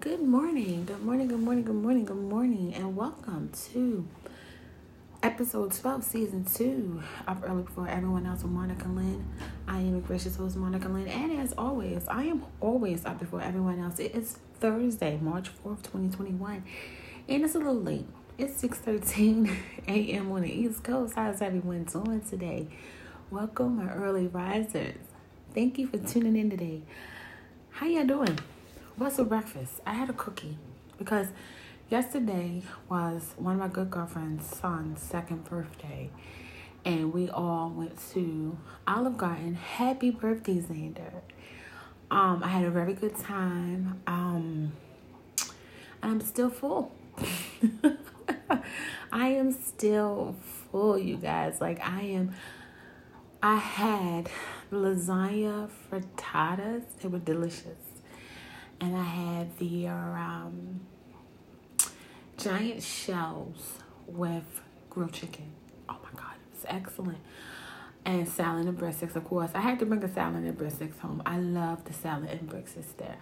Good morning, good morning, good morning, good morning, good morning, and welcome to episode 12, season 2 of Early Before Everyone Else with Monica Lynn. I am a gracious host, Monica Lynn, and as always, I am always up before everyone else. It is Thursday, March 4th, 2021, and it's a little late. It's 6.13 a.m. on the East Coast. How's everyone doing today? Welcome, my early risers. Thank you for tuning in today. How y'all doing? What's for breakfast? I had a cookie because yesterday was one of my good girlfriend's son's second birthday, and we all went to Olive Garden. Happy birthday, Xander! Um, I had a very good time. Um, I'm still full. I am still full, you guys. Like I am. I had lasagna frittatas. They were delicious and I had the um, giant shells with grilled chicken. Oh my god, it was excellent. And salad and breadsticks, of course. I had to bring a salad and breadsticks home. I love the salad and breadsticks there.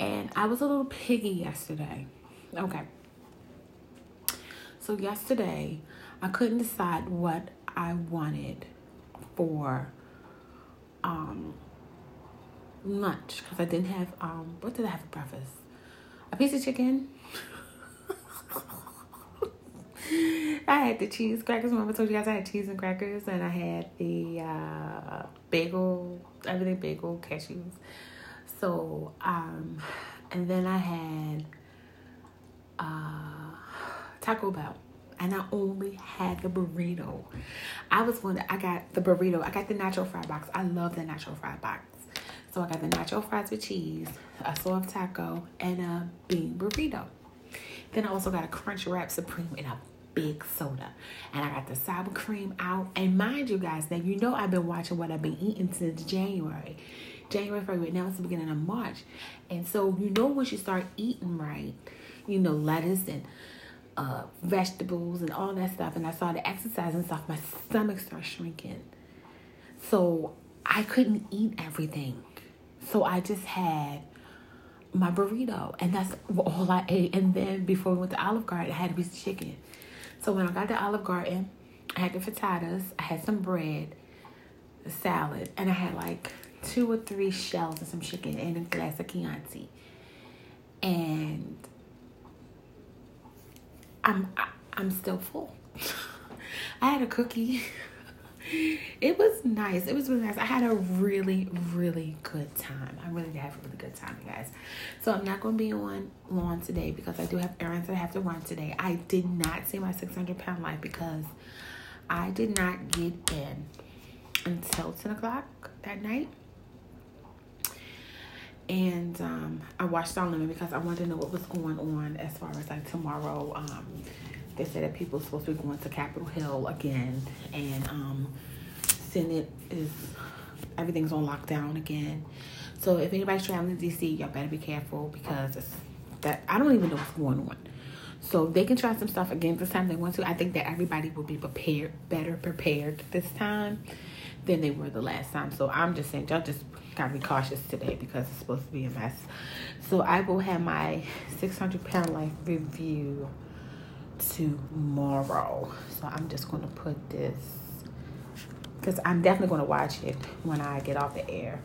And I was a little piggy yesterday. Okay. So yesterday, I couldn't decide what I wanted for lunch because I didn't have um what did I have for breakfast? A piece of chicken. I had the cheese crackers. Remember I told you guys I had cheese and crackers and I had the uh, bagel, everything bagel, cashews. So, um, and then I had uh, Taco Bell and I only had the burrito. I was one I got the burrito. I got the nacho fry box. I love the nacho fry box. So I got the nacho fries with cheese, a soft taco, and a bean burrito. Then I also got a crunch wrap supreme and a big soda. And I got the sour cream out. And mind you guys, now you know I've been watching what I've been eating since January. January, February, now it's the beginning of March. And so you know once you start eating right, you know, lettuce and uh, vegetables and all that stuff. And I started exercising stuff, my stomach started shrinking. So I couldn't eat everything. So I just had my burrito, and that's all I ate. And then before we went to Olive Garden, I had a piece of chicken. So when I got to Olive Garden, I had the frittatas, I had some bread, salad, and I had like two or three shells and some chicken and a glass of Chianti. And I'm I, am i am still full. I had a cookie. it was nice. It was really nice. I had a really, really good time. I really did have a really good time, you guys. So I'm not going to be on lawn today because I do have errands I have to run today. I did not see my 600 pound life because I did not get in until 10 o'clock that night. And um, I watched on limit because I wanted to know what was going on as far as like tomorrow. Um, they said that people are supposed to be going to Capitol Hill again, and um, Senate is everything's on lockdown again. So if anybody's traveling to DC, y'all better be careful because that I don't even know what's going on. So they can try some stuff again this time they want to. I think that everybody will be prepared, better prepared this time than they were the last time. So I'm just saying, y'all just gotta be cautious today because it's supposed to be a mess. So I will have my 600 pound life review tomorrow. So I'm just going to put this because I'm definitely going to watch it when I get off the air.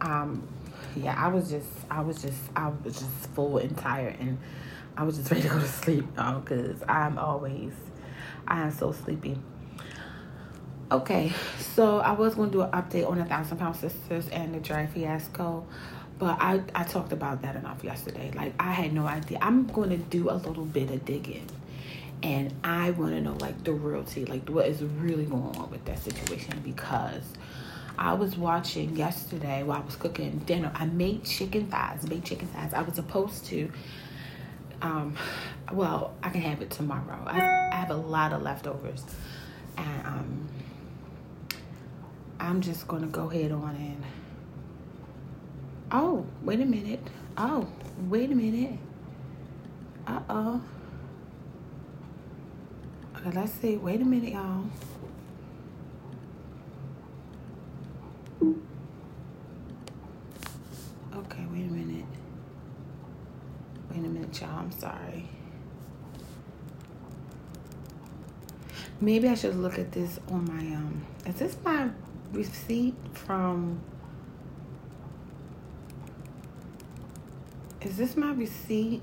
Um, yeah, I was just, I was just, I was just full and tired, and I was just ready to go to sleep now because I'm always, I am so sleepy. Okay, so I was going to do an update on a thousand pound sisters and the dry fiasco. But I, I talked about that enough yesterday. Like, I had no idea. I'm going to do a little bit of digging. And I want to know, like, the realty, like, what is really going on with that situation. Because I was watching yesterday while I was cooking dinner. I made chicken thighs, made chicken thighs. I was supposed to, um, well, I can have it tomorrow. I, I have a lot of leftovers. And, um, I'm just going to go ahead on and Oh, wait a minute. Oh, wait a minute. Uh oh. Okay, let's see. Wait a minute, y'all. Okay, wait a minute. Wait a minute, y'all. I'm sorry. Maybe I should look at this on my um. Is this my receipt from? Is this my receipt?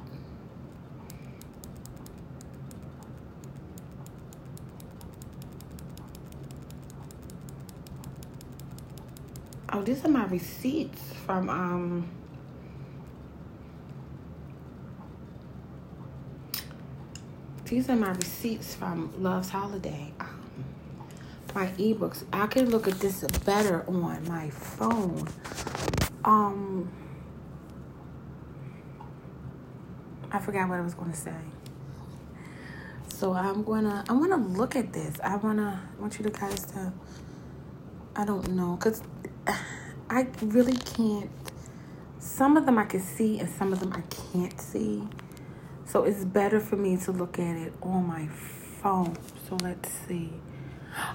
Oh, these are my receipts from um. These are my receipts from Love's Holiday. Um, my ebooks. I can look at this better on my phone. Um, I forgot what I was going to say. So I'm gonna I want to look at this. I wanna I want you to guys to. I don't know, cause I really can't. Some of them I can see, and some of them I can't see. So it's better for me to look at it on my phone. So let's see.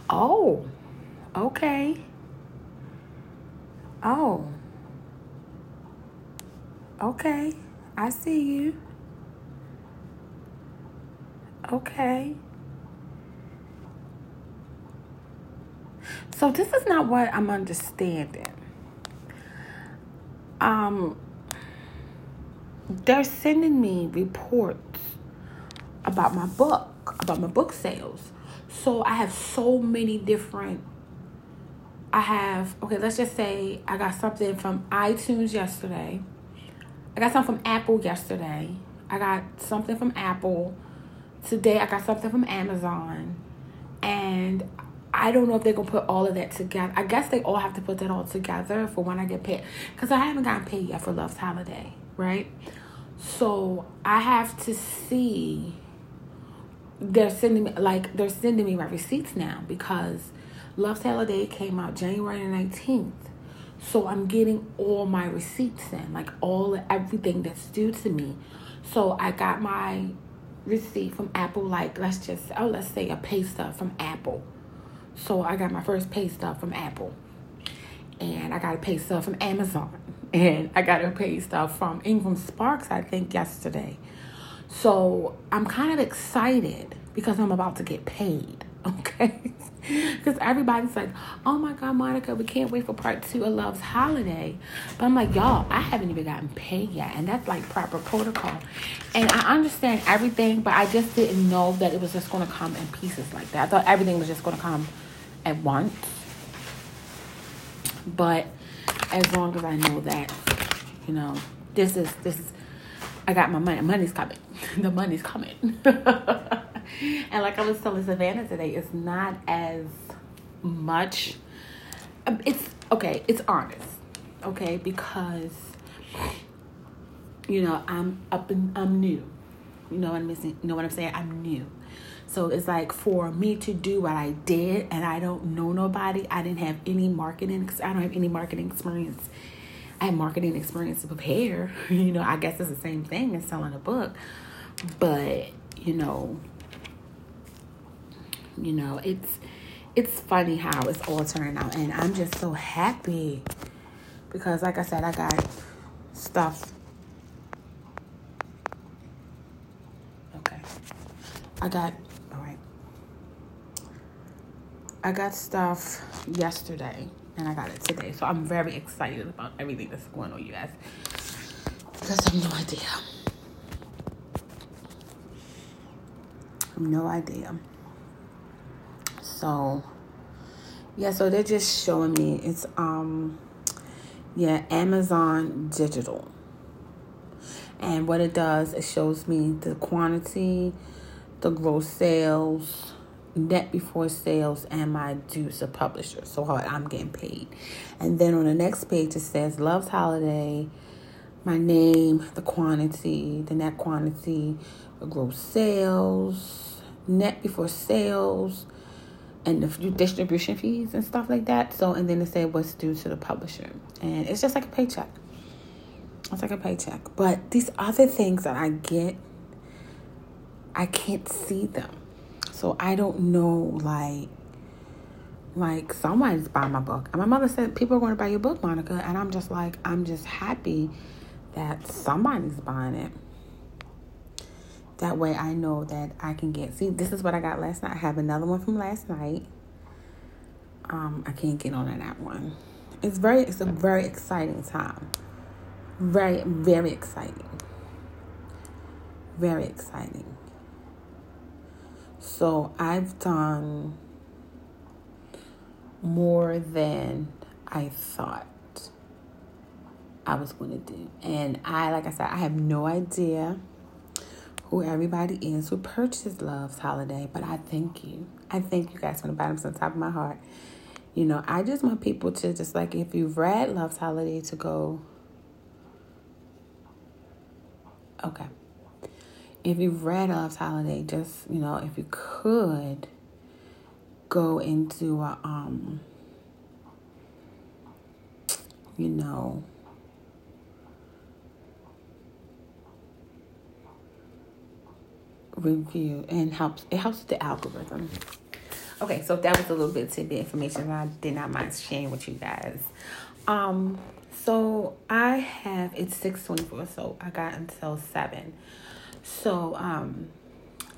Oh, okay. Oh, okay. I see you. Okay. So this is not what I'm understanding. Um they're sending me reports about my book, about my book sales. So I have so many different I have okay, let's just say I got something from iTunes yesterday. I got something from Apple yesterday. I got something from Apple. Today I got something from Amazon. And I don't know if they're gonna put all of that together. I guess they all have to put that all together for when I get paid. Because I haven't gotten paid yet for Love's Holiday, right? So I have to see they're sending me like they're sending me my receipts now because Love's Holiday came out January 19th. So I'm getting all my receipts in, like all everything that's due to me. So I got my receipt from Apple, like let's just oh let's say a pay stub from Apple. So I got my first pay stub from Apple. And I got a pay stub from Amazon and I got a pay stuff from Ingram Sparks, I think, yesterday. So I'm kind of excited because I'm about to get paid, okay? Because everybody's like, oh my God, Monica, we can't wait for part two of Love's Holiday. But I'm like, y'all, I haven't even gotten paid yet. And that's like proper protocol. And I understand everything, but I just didn't know that it was just going to come in pieces like that. I thought everything was just going to come at once. But as long as I know that, you know, this is this is I got my money. Money's coming. the money's coming. and like I was telling Savannah today, it's not as much. Um, it's okay. It's honest, okay, because you know I'm up and I'm new. You know what I'm missing. You know what I'm saying? I'm new. So it's like for me to do what I did and I don't know nobody, I didn't have any marketing because I don't have any marketing experience. I have marketing experience to prepare. You know, I guess it's the same thing as selling a book. But, you know, you know, it's it's funny how it's all turning out and I'm just so happy because like I said, I got stuff Okay. I got all right. I got stuff yesterday and I got it today. So I'm very excited about everything that's going on, you guys. Because I have no idea. No idea. So yeah, so they're just showing me it's um yeah, Amazon digital. And what it does, it shows me the quantity, the gross sales, net before sales and my dues of publisher. So how I'm getting paid. And then on the next page it says Love's Holiday, my name, the quantity, the net quantity, the gross sales, net before sales, and the distribution fees and stuff like that. So and then it said what's due to the publisher. And it's just like a paycheck. It's like a paycheck. But these other things that I get, I can't see them so I don't know, like, Like somebody's buying my book. And my mother said, People are going to buy your book, Monica. And I'm just like, I'm just happy that somebody's buying it. That way I know that I can get see this is what I got last night. I have another one from last night. Um, I can't get on to that one. It's very it's a very exciting time. Very, very exciting. Very exciting. So I've done more than I thought I was going to do. And I, like I said, I have no idea who everybody is who purchased Love's Holiday, but I thank you. I thank you guys from the bottom of the top of my heart. You know, I just want people to just like if you've read Love's Holiday to go. Okay. If you've read Love's Holiday, just you know, if you could go into a um you know review and helps it helps with the algorithm. Okay, so that was a little bit tidbit information I did not mind sharing with you guys. Um, so I have it's six twenty four, so I got until seven. So um,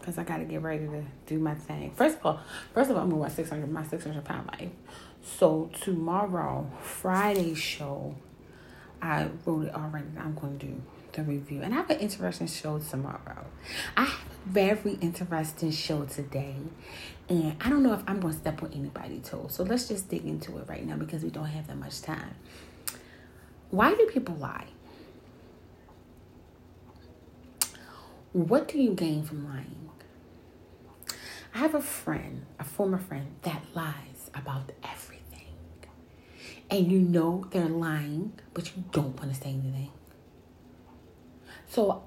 because I gotta get ready to do my thing. First of all, first of all, I'm my six hundred my six hundred pound life. So tomorrow, Friday show, I wrote it already. I'm to do the review, and I have an interesting show tomorrow. I have very interesting show today, and I don't know if I'm going to step on anybody's toes. So let's just dig into it right now because we don't have that much time. Why do people lie? What do you gain from lying? I have a friend, a former friend, that lies about everything. And you know they're lying, but you don't want to say anything. So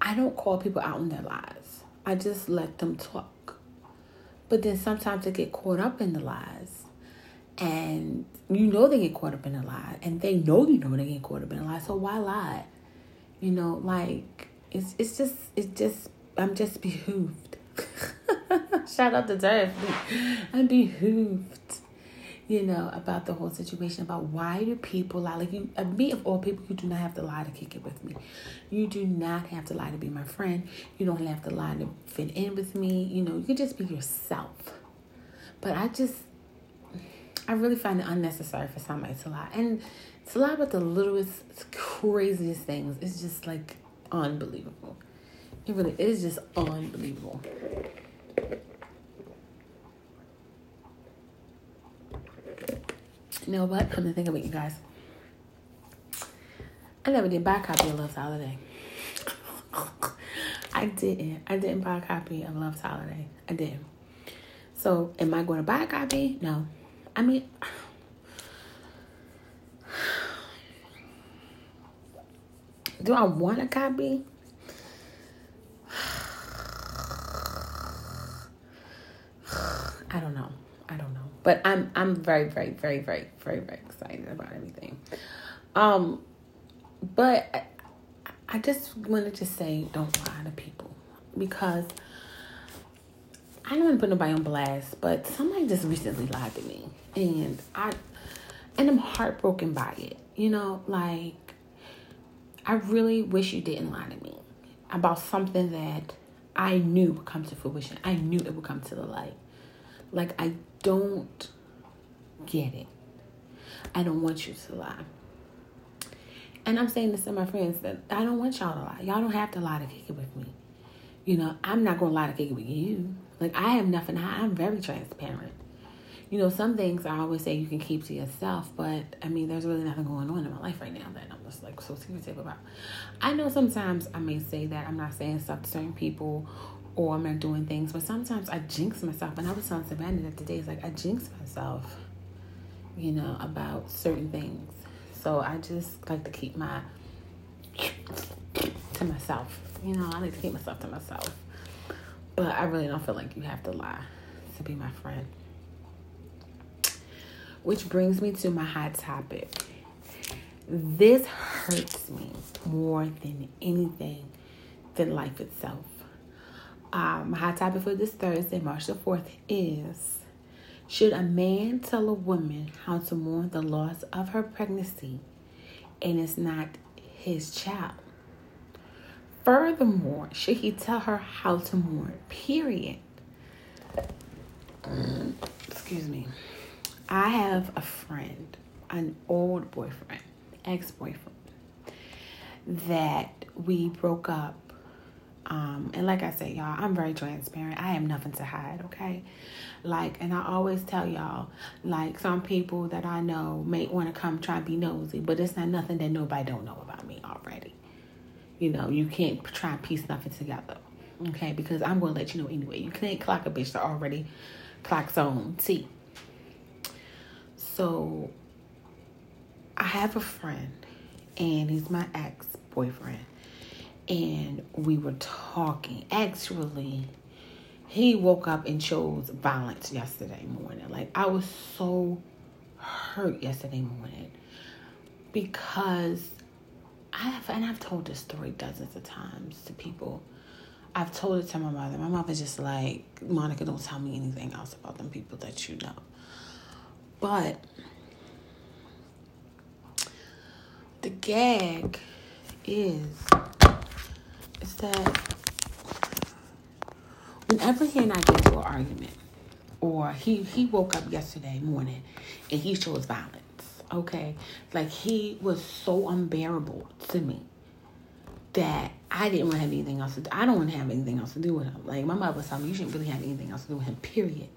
I don't call people out on their lies. I just let them talk. But then sometimes they get caught up in the lies. And you know they get caught up in a lie. And they know you know they get caught up in a lie. So why lie? You know, like it's it's just it's just I'm just behooved. Shout out to Derek. I'm behooved you know, about the whole situation, about why do people lie? Like you, uh, me of all people, you do not have to lie to kick it with me. You do not have to lie to be my friend. You don't have to lie to fit in with me. You know, you can just be yourself. But I just, I really find it unnecessary for somebody to lie. And to lie about the littlest, craziest things is just like unbelievable. It really is just unbelievable. You know what? Come to think of it, you guys. I never did buy a copy of Love's Holiday. I didn't. I didn't buy a copy of Love's Holiday. I didn't. So, am I going to buy a copy? No. I mean, do I want a copy? I don't know. But I'm I'm very very very very very very excited about everything. Um, but I, I just wanted to say don't lie to people because I don't want to put nobody on blast, but somebody just recently lied to me, and I and I'm heartbroken by it. You know, like I really wish you didn't lie to me about something that I knew would come to fruition. I knew it would come to the light. Like I don't get it. I don't want you to lie. And I'm saying this to my friends that I don't want y'all to lie. Y'all don't have to lie to kick it with me. You know, I'm not gonna lie to kick it with you. Like I have nothing. I'm very transparent. You know, some things I always say you can keep to yourself, but I mean, there's really nothing going on in my life right now that I'm just like so secretive about. I know sometimes I may say that I'm not saying stuff to certain people or I'm not doing things. But sometimes I jinx myself. And I was telling Savannah that today, it's like I jinx myself, you know, about certain things. So I just like to keep my to myself. You know, I like to keep myself to myself. But I really don't feel like you have to lie to be my friend. Which brings me to my hot topic. This hurts me more than anything than life itself. Um, my hot topic for this Thursday, March the 4th, is Should a man tell a woman how to mourn the loss of her pregnancy and it's not his child? Furthermore, should he tell her how to mourn? Period. excuse me. I have a friend, an old boyfriend, ex boyfriend, that we broke up. Um, and like I said, y'all, I'm very transparent. I have nothing to hide, okay? Like, and I always tell y'all, like, some people that I know may want to come try and be nosy, but it's not nothing that nobody don't know about me already. You know, you can't try and piece nothing together, okay? Because I'm going to let you know anyway. You can't clock a bitch that already clocks on T. So, I have a friend, and he's my ex boyfriend, and we were talking. Actually, he woke up and chose violence yesterday morning. Like I was so hurt yesterday morning because I have, and I've told this story dozens of times to people. I've told it to my mother. My mother's just like, Monica, don't tell me anything else about them people that you know. But the gag is, is that whenever he and I get into an argument, or he he woke up yesterday morning and he shows violence. Okay, like he was so unbearable to me that I didn't want to have anything else to do. I don't want to have anything else to do with him. Like my mother was telling me, you shouldn't really have anything else to do with him. Period.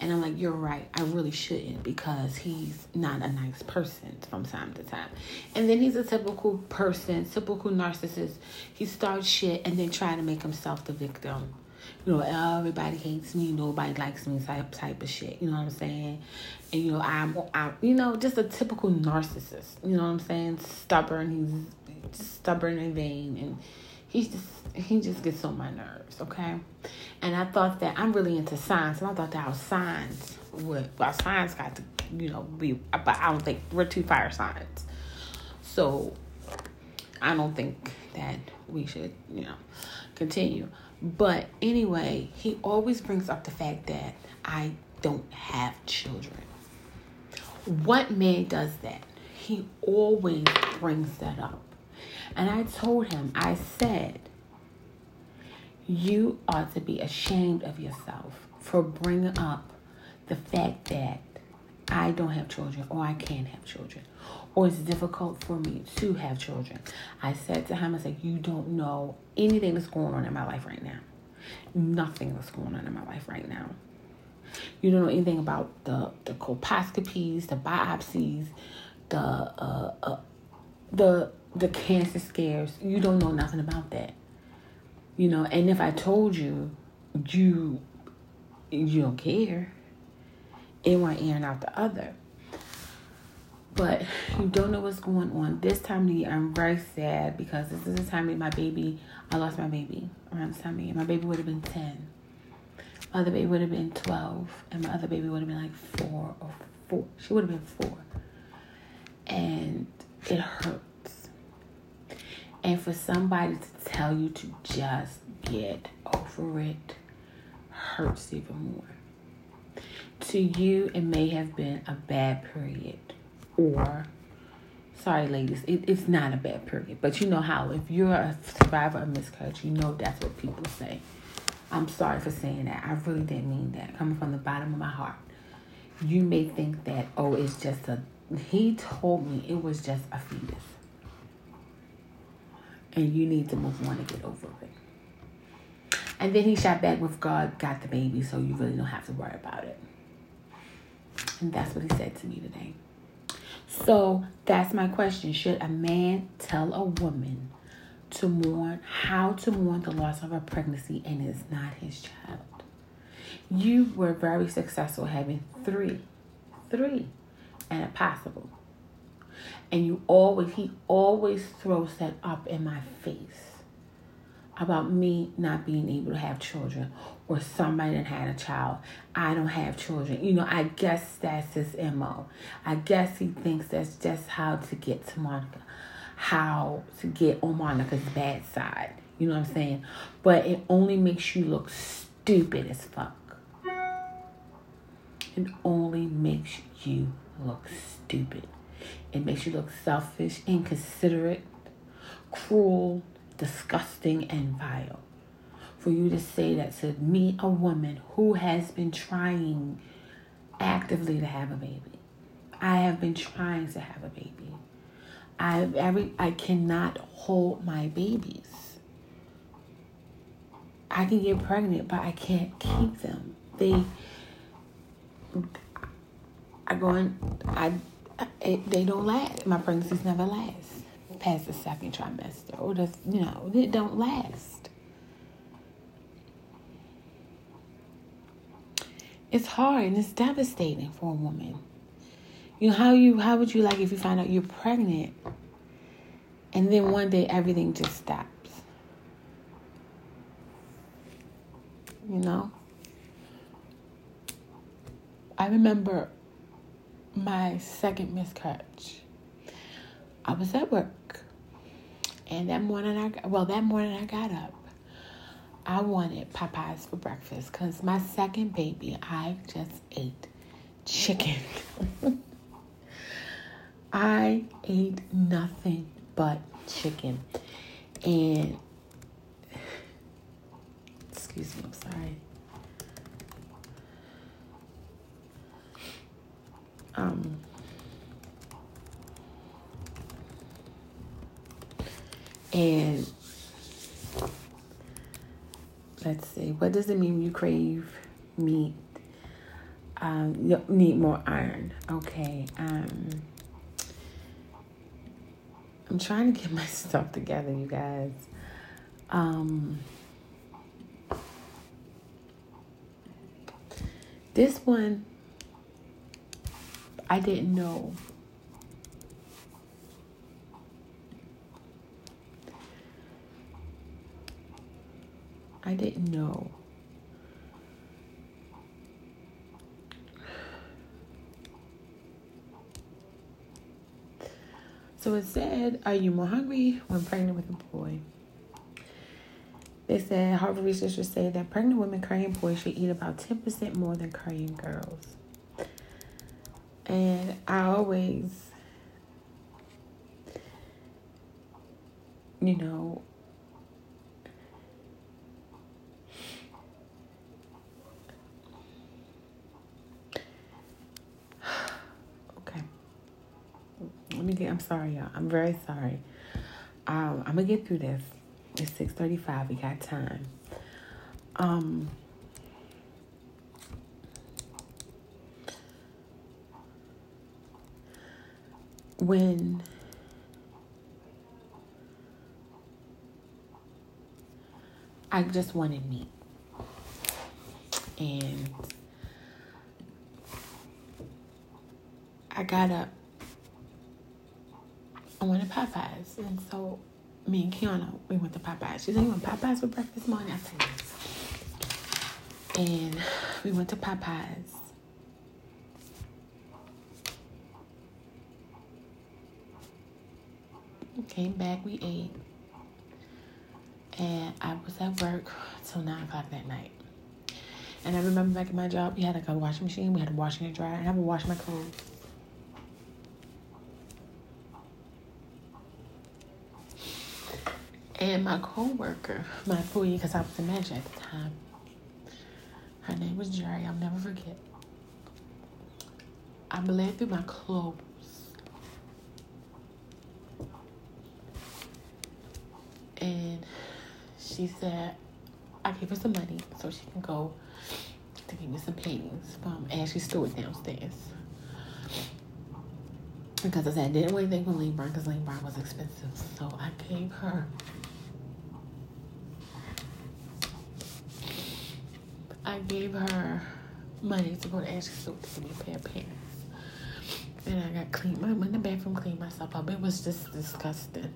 And I'm like, you're right. I really shouldn't because he's not a nice person from time to time. And then he's a typical person, typical narcissist. He starts shit and then try to make himself the victim you know, everybody hates me, nobody likes me type type of shit. You know what I'm saying? And you know, I'm, I'm you know, just a typical narcissist. You know what I'm saying? Stubborn. He's stubborn and vain, and he's just he just gets on my nerves. Okay, and I thought that I'm really into science, and I thought that our signs would, our signs got to, you know, be, but I don't think we're two fire signs, so I don't think that we should, you know, continue. But anyway, he always brings up the fact that I don't have children. What man does that? He always brings that up. And I told him, I said, you ought to be ashamed of yourself for bringing up the fact that I don't have children or I can't have children or it's difficult for me to have children. I said to him, I said, You don't know anything that's going on in my life right now. Nothing that's going on in my life right now. You don't know anything about the, the colposcopies, the biopsies, the uh, uh, the the cancer scares. You don't know nothing about that. You know, and if I told you, you you don't care. In one ear and out the other but you don't know what's going on. This time of year, I'm very sad because this is the time that my baby, I lost my baby around this time of year. My baby would have been 10. My other baby would have been 12. And my other baby would have been like 4 or 4. She would have been 4. And it hurts. And for somebody to tell you to just get over it hurts even more. To you, it may have been a bad period or sorry ladies it, it's not a bad period but you know how if you're a survivor of miscarriage you know that's what people say. I'm sorry for saying that. I really didn't mean that. Coming from the bottom of my heart. You may think that oh it's just a he told me it was just a fetus and you need to move on and get over it and then he shot back with god got the baby so you really don't have to worry about it and that's what he said to me today so that's my question. Should a man tell a woman to mourn how to mourn the loss of a pregnancy and it's not his child? You were very successful having three, three, and a possible. And you always, he always throws that up in my face about me not being able to have children or somebody that had a child. I don't have children. You know, I guess that's his MO. I guess he thinks that's just how to get to Monica, how to get on Monica's bad side. You know what I'm saying? But it only makes you look stupid as fuck. it only makes you look stupid. It makes you look selfish, inconsiderate, cruel, disgusting, and vile. For you to say that to me, a woman who has been trying actively to have a baby. I have been trying to have a baby. I every I cannot hold my babies. I can get pregnant, but I can't keep them. They I go in, I, it, they don't last. My pregnancies never last past the second trimester, or just you know, it don't last. It's hard and it's devastating for a woman. You know how you how would you like if you find out you're pregnant, and then one day everything just stops. You know. I remember my second miscarriage. I was at work, and that morning I well that morning I got up. I wanted Popeyes for breakfast because my second baby I just ate chicken. I ate nothing but chicken, and excuse me, I'm sorry. Um, and let's see, what does it mean you crave meat? Um, you need more iron. Okay. Um, I'm trying to get my stuff together, you guys. Um, this one I didn't know. I didn't know. So it said, Are you more hungry when pregnant with a boy? They said Harvard researchers say that pregnant women carrying boys should eat about 10% more than carrying girls. And I always, you know, okay. Let me get, I'm sorry, y'all. I'm very sorry. Um, I'm gonna get through this. It's 6:35. We got time. Um when I just wanted meat. And I got up. I wanted Popeyes. And so me and Kiana, we went to Popeyes. She said, You want Popeyes for breakfast morning? I said, Yes. And we went to Popeyes. Came back, we ate. And I was at work till 9 o'clock that night. And I remember back at my job, we had like a washing machine, we had a washing and dryer, and I would wash my clothes. And my co-worker, my employee, because I was a manager at the time, her name was Jerry, I'll never forget. I bled through my clothes and she said I gave her some money so she can go to give me some paintings um, from Ashley Stewart downstairs. Because I said I didn't want anything from Lane Bryant because Lane Bryant was expensive. So I gave her I gave her money to go to Ashley Stewart to give me a pair of pants. And I got clean my in the bathroom, cleaned myself up. It was just disgusting.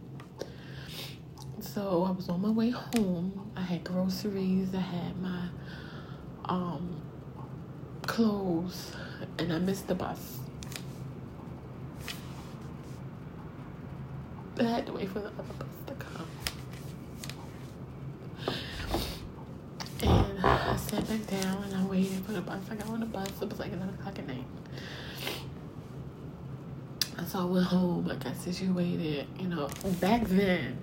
So I was on my way home. I had groceries. I had my um, clothes, and I missed the bus. I had to wait for the other bus to come. And I sat back down and I waited for the bus. I got on the bus. It was like 11 o'clock at night. And so I went home. Like I situated. You know, back then,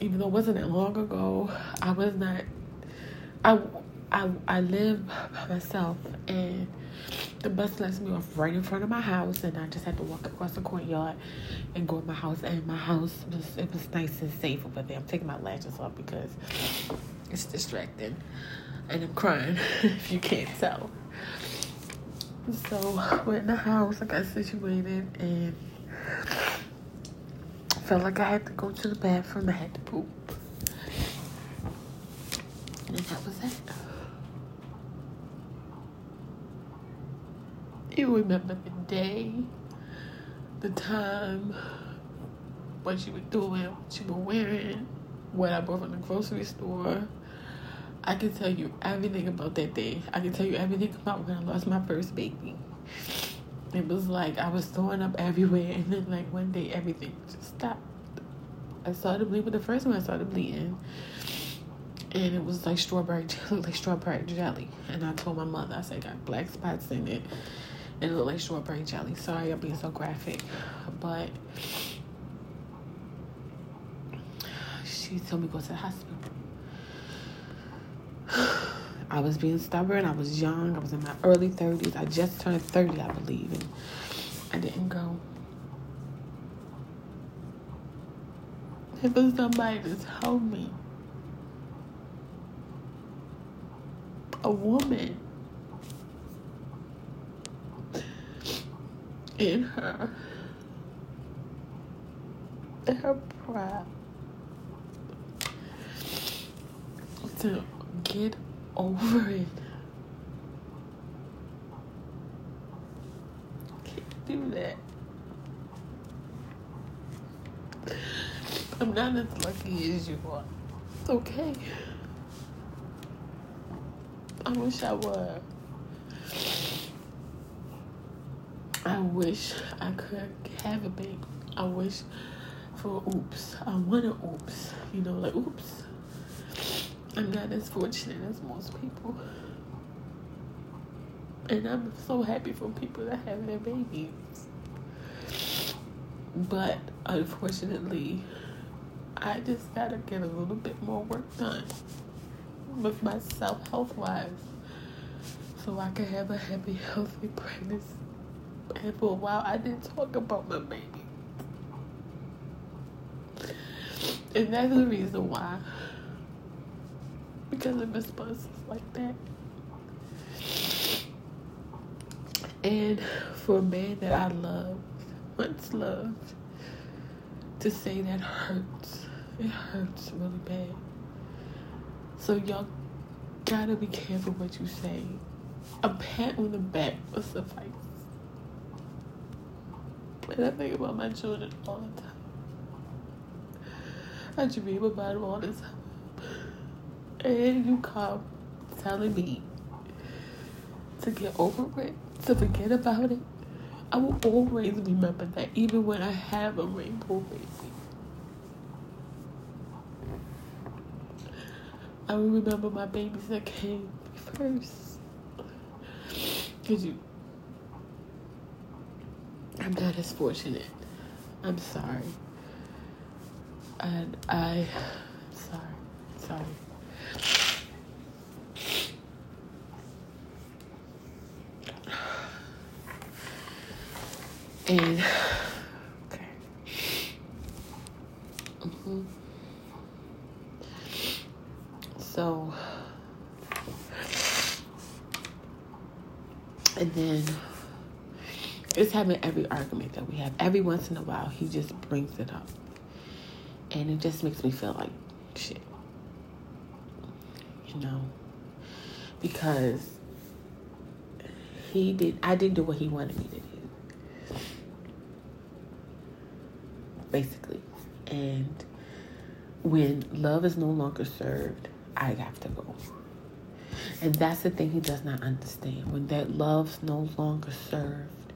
even though it wasn't that long ago, I was not. I I I lived by myself, and the bus lets me off right in front of my house, and I just had to walk across the courtyard and go to my house. And my house was it was nice and safe over there. I'm taking my lashes off because it's distracting, and I'm crying if you can't tell. So went in the house, I got situated, and felt like I had to go to the bathroom. I had to poop, and that was it. You remember the day, the time, what you were doing, what you were wearing, what I bought from the grocery store. I can tell you everything about that day. I can tell you everything about when I lost my first baby. It was like I was throwing up everywhere, and then like one day everything just. I started bleeding. The first time I started bleeding, and it was like strawberry like strawberry jelly. And I told my mother, I said, got black spots in it and it looked like strawberry jelly. Sorry, I'm being so graphic, but she told me to go to the hospital. I was being stubborn. I was young. I was in my early 30s. I just turned 30, I believe, and I didn't go. It was somebody to tell me, a woman in her in her pride to get over it. Can't do that. I'm not as lucky as you are. It's okay. I wish I were. I wish I could have a baby. I wish for oops. I want an oops. You know, like oops. I'm not as fortunate as most people. And I'm so happy for people that have their babies. But unfortunately, I just gotta get a little bit more work done with myself health wise so I can have a happy, healthy pregnancy. And for a while, I didn't talk about my baby. And that's the reason why. Because of responses like that. And for a man that I love, once loved, to say that hurts. It hurts really bad. So y'all gotta be careful what you say. A pat on the back will suffice. And I think about my children all the time. I dream about them all the time. And you come telling me to get over it, to forget about it. I will always remember that, even when I have a rainbow baby. I will remember my babies that came first. Cause you I'm not as fortunate. I'm sorry. And I, sorry, sorry. And, okay. Mm-hmm. So, and then, it's having every argument that we have. Every once in a while, he just brings it up. And it just makes me feel like shit. You know? Because he did, I didn't do what he wanted me to do. Basically. And when love is no longer served, I have to go. And that's the thing he does not understand. When that love's no longer served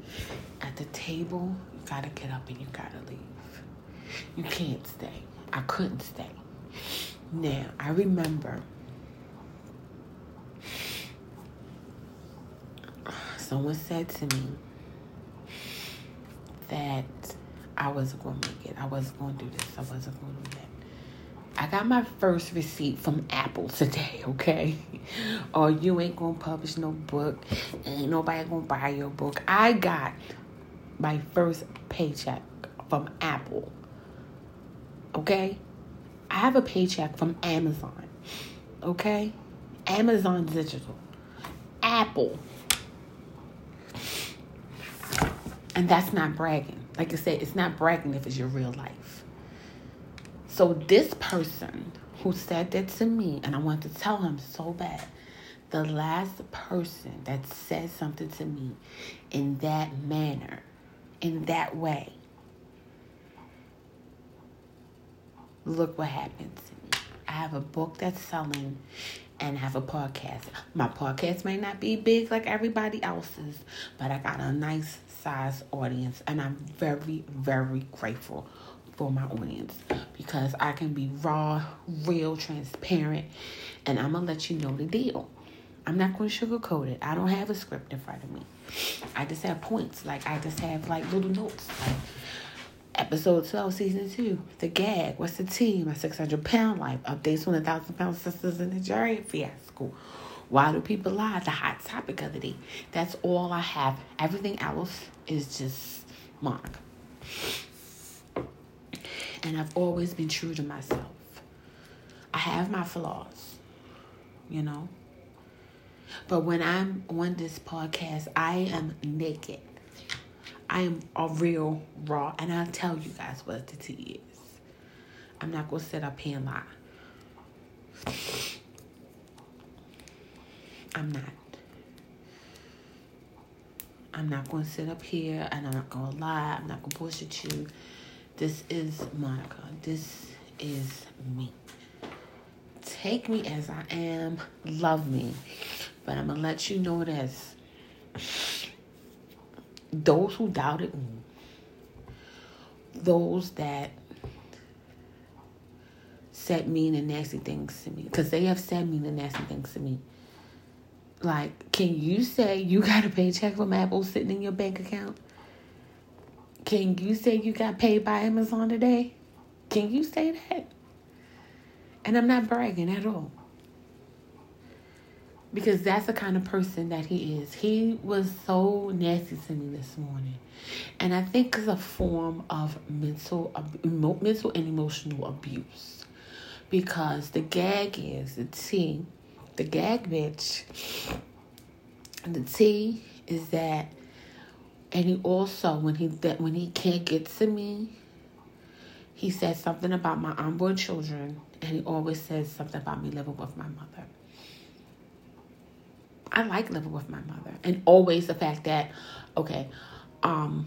at the table, you gotta get up and you gotta leave. You can't stay. I couldn't stay. Now, I remember someone said to me that I wasn't going to make it. I wasn't going to do this. I wasn't going to do that. I got my first receipt from Apple today, okay? Or oh, you ain't gonna publish no book. Ain't nobody gonna buy your book. I got my first paycheck from Apple. Okay? I have a paycheck from Amazon. Okay? Amazon Digital. Apple. And that's not bragging. Like I said, it's not bragging if it's your real life. So this person who said that to me, and I want to tell him so bad, the last person that said something to me in that manner, in that way, look what happened to me. I have a book that's selling and have a podcast. My podcast may not be big like everybody else's, but I got a nice size audience and I'm very, very grateful for my audience because I can be raw, real, transparent, and I'm gonna let you know the deal. I'm not gonna sugarcoat it. I don't have a script in front of me. I just have points. Like I just have like little notes. Like episode 12, season 2, the gag, what's the tea, my 600 pound life, updates on the thousand pound sisters in the Jerry fiasco. Why do people lie? The hot topic of the day. That's all I have. Everything else is just Monica. And I've always been true to myself. I have my flaws, you know. But when I'm on this podcast, I am naked. I am a real raw, and I'll tell you guys what the tea is. I'm not gonna sit up here and lie. I'm not. I'm not gonna sit up here and I'm not gonna lie. I'm not gonna bullshit you. This is Monica. This is me. Take me as I am. Love me. But I'm going to let you know this. Those who doubted me, those that said mean and nasty things to me, because they have said mean and nasty things to me. Like, can you say you got a paycheck from Apple sitting in your bank account? Can you say you got paid by Amazon today? Can you say that? And I'm not bragging at all. Because that's the kind of person that he is. He was so nasty to me this morning. And I think it's a form of mental mental and emotional abuse. Because the gag is the T, the gag bitch, the T is that and he also, when he that when he can't get to me, he says something about my unborn children, and he always says something about me living with my mother. I like living with my mother, and always the fact that, okay, um,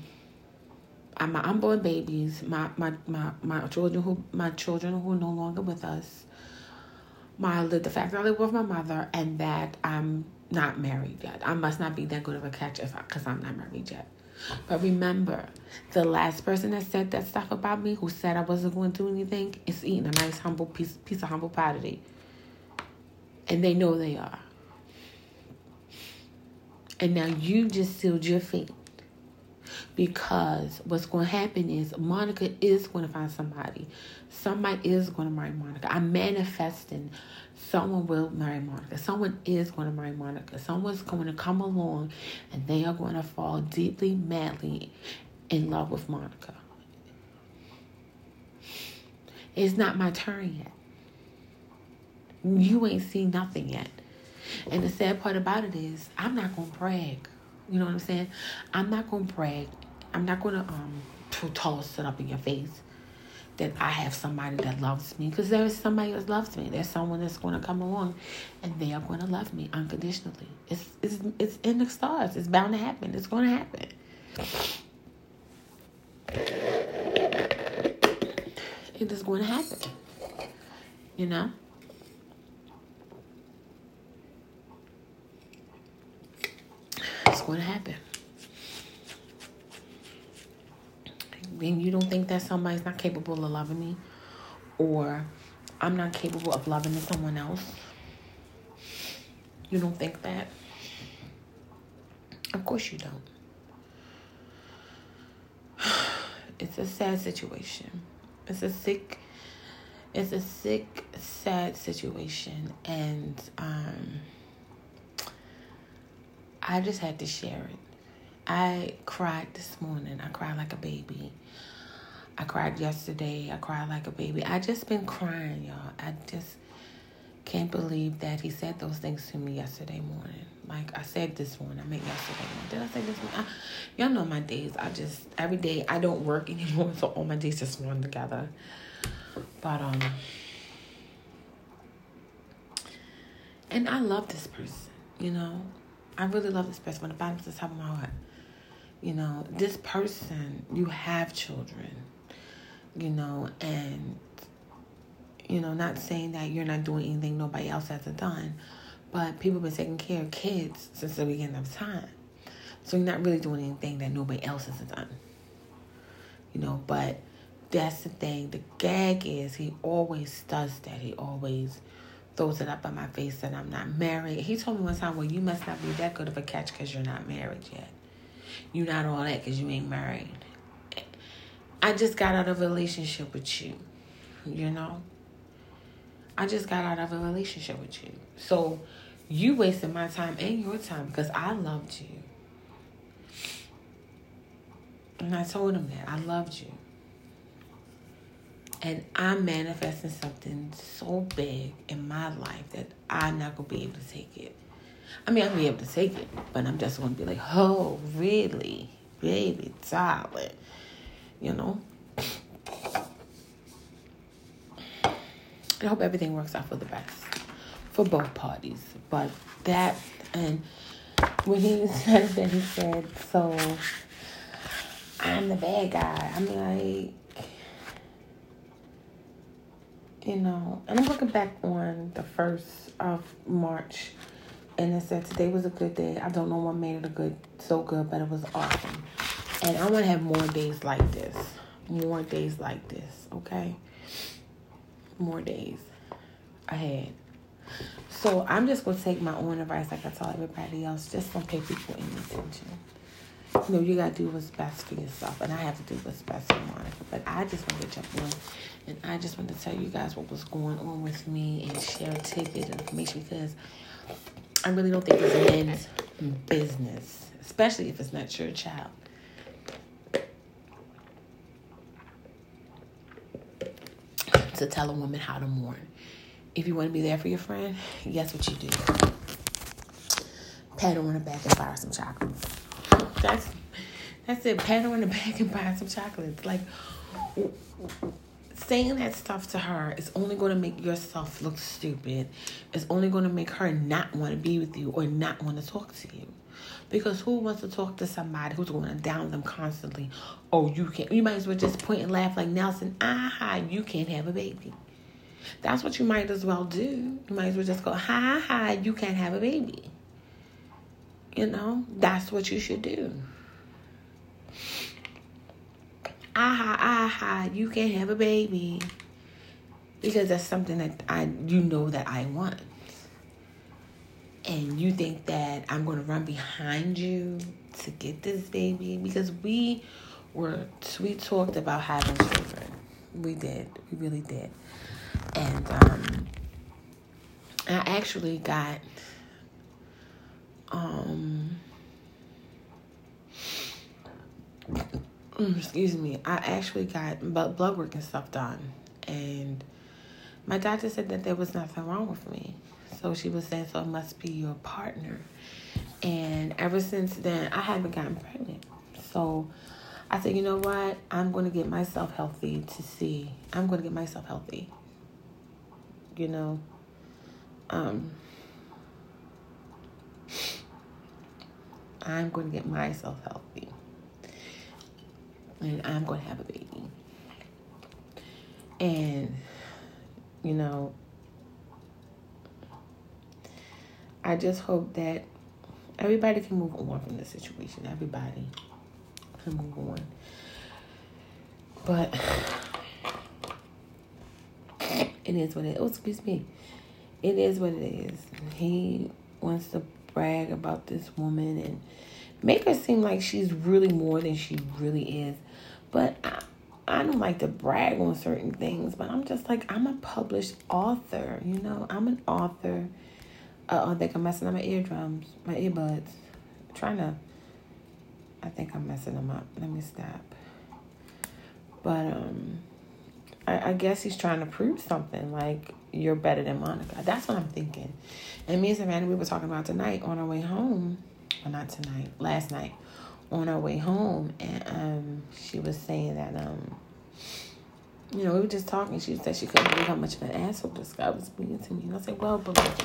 my unborn babies, my my my my children who my children who are no longer with us, my the fact that I live with my mother, and that I'm not married yet. I must not be that good of a catch if because I'm not married yet. But remember, the last person that said that stuff about me, who said I wasn't going to do anything, is eating a nice humble piece piece of humble today. And they know they are. And now you just sealed your fate. Because what's going to happen is Monica is going to find somebody. Somebody is going to marry Monica. I'm manifesting someone will marry Monica. Someone is going to marry Monica. Someone's going to come along and they are going to fall deeply, madly in love with Monica. It's not my turn yet. You ain't seen nothing yet. And the sad part about it is, I'm not going to brag. You know what I'm saying? I'm not going to brag. I'm not going to um toss it up in your face that I have somebody that loves me because there is somebody that loves me. There's someone that's going to come along and they are going to love me unconditionally. It's, it's, it's in the stars. It's bound to happen. It's going to happen. It is going to happen. You know? It's going to happen. And you don't think that somebody's not capable of loving me or I'm not capable of loving someone else, you don't think that. Of course you don't. It's a sad situation. It's a sick it's a sick, sad situation and um I just had to share it. I cried this morning. I cried like a baby. I cried yesterday. I cried like a baby. I just been crying, y'all. I just can't believe that he said those things to me yesterday morning. Like I said this morning, I meant yesterday. Did I say this morning? I, y'all know my days. I just every day I don't work anymore, so all my days just run together. But um, and I love this person. You know, I really love this person. When the bottom of the top of my heart, you know, this person. You have children you know, and you know, not saying that you're not doing anything nobody else hasn't done, but people have been taking care of kids since the beginning of time. So you're not really doing anything that nobody else hasn't done. You know, but that's the thing. The gag is he always does that. He always throws it up in my face that I'm not married. He told me one time, well, you must not be that good of a catch because you're not married yet. You're not all that because you ain't married. I just got out of a relationship with you, you know? I just got out of a relationship with you. So you wasted my time and your time because I loved you. And I told him that I loved you. And I'm manifesting something so big in my life that I'm not going to be able to take it. I mean, I'll be able to take it, but I'm just to be like, oh, really? Baby, darling you know. I hope everything works out for the best for both parties. But that and when he said that, he said, "So I'm the bad guy." I'm like, you know, and I'm looking back on the first of March, and it said today was a good day. I don't know what made it a good, so good, but it was awesome. And I want to have more days like this. More days like this, okay? More days ahead. So I'm just to take my own advice like I tell everybody else. Just don't pay people any attention. You know, you got to do what's best for yourself. And I have to do what's best for Monica. But I just want to jump on. And I just want to tell you guys what was going on with me and share a of information because I really don't think it's men's business. Especially if it's not your child. to tell a woman how to mourn. If you want to be there for your friend, guess what you do? Pat her on the back and buy her some chocolates. That's that's it. Pat her on the back and buy her some chocolates. Like saying that stuff to her is only going to make yourself look stupid. It's only going to make her not want to be with you or not want to talk to you. Because who wants to talk to somebody who's going to down them constantly? Oh, you can't. You might as well just point and laugh like Nelson. Aha, you can't have a baby. That's what you might as well do. You might as well just go, ha ha, you can't have a baby. You know, that's what you should do. Aha, aha, you can't have a baby. Because that's something that I you know that I want and you think that I'm to run behind you to get this baby because we were we talked about having children. We did. We really did. And um I actually got um excuse me. I actually got blood work and stuff done and my doctor said that there was nothing wrong with me. So she was saying, so it must be your partner. And ever since then, I haven't gotten pregnant. So I said, you know what? I'm going to get myself healthy to see. I'm going to get myself healthy. You know? Um, I'm going to get myself healthy. And I'm going to have a baby. And, you know, I just hope that everybody can move on from the situation. Everybody can move on. But it is what it is. Oh, excuse me. It is what it is. He wants to brag about this woman and make her seem like she's really more than she really is. But I, I don't like to brag on certain things, but I'm just like, I'm a published author, you know? I'm an author. Uh, I think I'm messing up my eardrums, my earbuds. I'm trying to, I think I'm messing them up. Let me stop. But, um, I, I guess he's trying to prove something like you're better than Monica. That's what I'm thinking. And me and Savannah, we were talking about tonight on our way home. Well, not tonight, last night on our way home, and um, she was saying that um, you know, we were just talking. She said she couldn't believe how much of an asshole this guy was being to me. And I said, well, believe.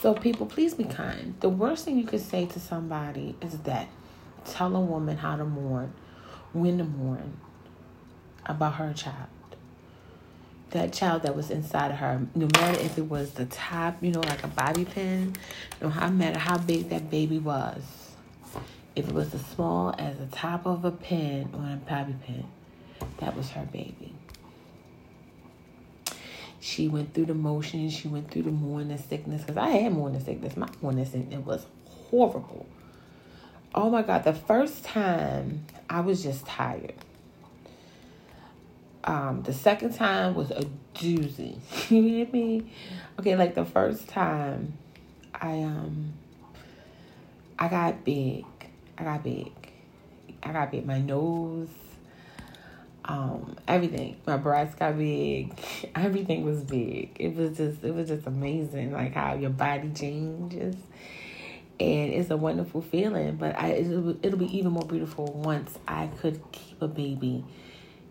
So, people, please be kind. The worst thing you could say to somebody is that tell a woman how to mourn, when to mourn about her child. That child that was inside of her, no matter if it was the top, you know, like a bobby pin, no matter how big that baby was, if it was as small as the top of a pin on a bobby pin, that was her baby. She went through the motions. She went through the morning sickness. Because I had morning sickness. My morning sickness was horrible. Oh my God. The first time I was just tired. Um, the second time was a doozy. you hear me? Okay, like the first time I um I got big. I got big. I got big. My nose, um, everything. My breasts got big. Everything was big. It was just it was just amazing, like how your body changes, and it's a wonderful feeling. But I it'll, it'll be even more beautiful once I could keep a baby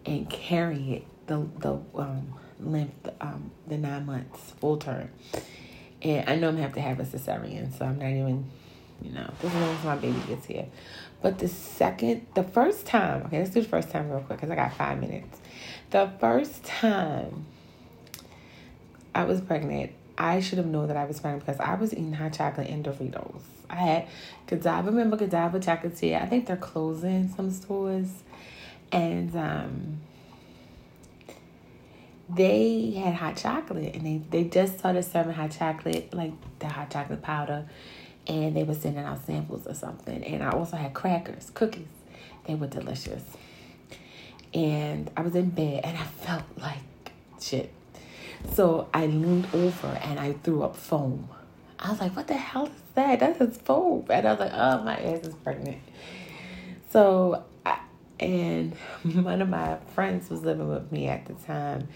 and carry it the the um length um the nine months full term. And I know I'm gonna have to have a cesarean, so I'm not even you know, as long as my baby gets here. But the second, the first time, okay, let's do the first time real quick because I got five minutes. The first time I was pregnant, I should have known that I was pregnant because I was eating hot chocolate and Doritos. I had Godiva, remember Godiva Chocolatier? I think they're closing some stores. And um, they had hot chocolate and they, they just started serving hot chocolate, like the hot chocolate powder and they were sending out samples or something. And I also had crackers, cookies. They were delicious. And I was in bed and I felt like shit. So I leaned over and I threw up foam. I was like, what the hell is that? That is foam. And I was like, oh, my ass is pregnant. So and one of my friends was living with me at the time,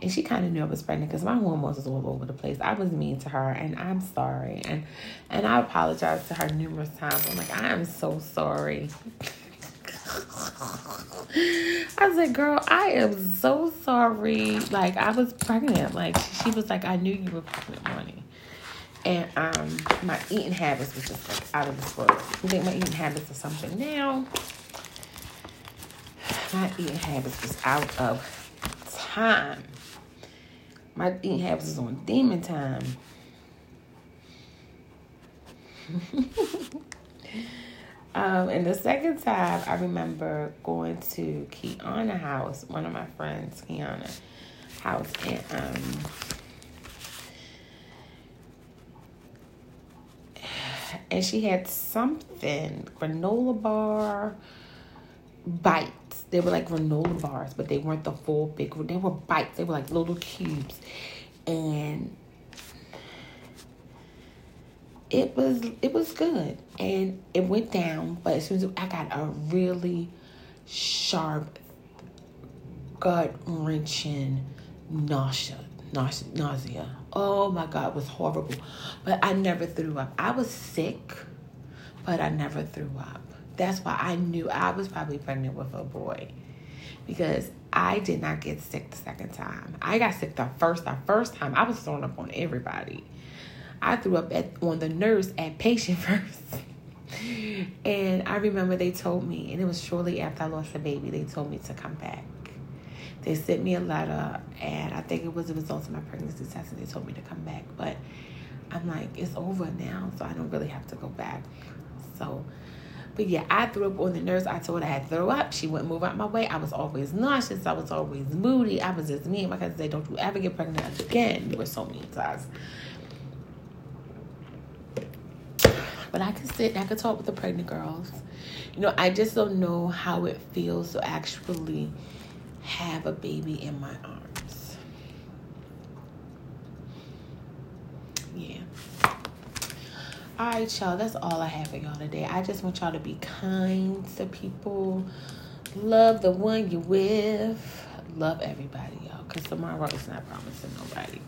and she kind of knew I was pregnant because my hormones was all over the place. I was mean to her, and I'm sorry, and and I apologized to her numerous times. I'm like, I am so sorry. I said, girl, I am so sorry. Like, I was pregnant. Like, she was like, I knew you were pregnant, money. And um, my eating habits was just like out of this world. You think my eating habits are something now? My eating habits was out of time. My eating habits is on demon time. um, and the second time, I remember going to Kiana house, one of my friends, Kiana house, and um, and she had something granola bar bite they were like granola bars, but they weren't the full big. They were bites. They were like little cubes, and it was it was good, and it went down. But as soon as I got a really sharp, gut wrenching nausea, nausea. Oh my God, it was horrible. But I never threw up. I was sick, but I never threw up. That's why I knew I was probably pregnant with a boy because I did not get sick the second time. I got sick the first the first time. I was throwing up on everybody. I threw up at, on the nurse at patient first. and I remember they told me, and it was shortly after I lost the baby, they told me to come back. They sent me a letter, and I think it was the result of my pregnancy test, and they told me to come back. But I'm like, it's over now, so I don't really have to go back. So but yeah, I threw up on the nurse. I told her I had throw up. She wouldn't move out my way. I was always nauseous. I was always moody. I was just mean. My cousin said, Don't you ever get pregnant again. You were so mean to us. But I could sit I could talk with the pregnant girls. You know, I just don't know how it feels to actually have a baby in my arms. Yeah. All right, y'all. That's all I have for y'all today. I just want y'all to be kind to people. Love the one you with. Love everybody, y'all. Because tomorrow is not promising nobody.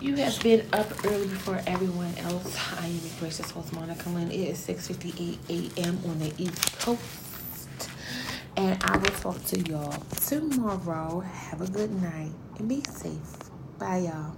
You have been up early before everyone else. I am your gracious host, Monica Lynn. It is 6.58 a.m. on the East Coast. And I will talk to y'all tomorrow. Have a good night and be safe. Bye, y'all.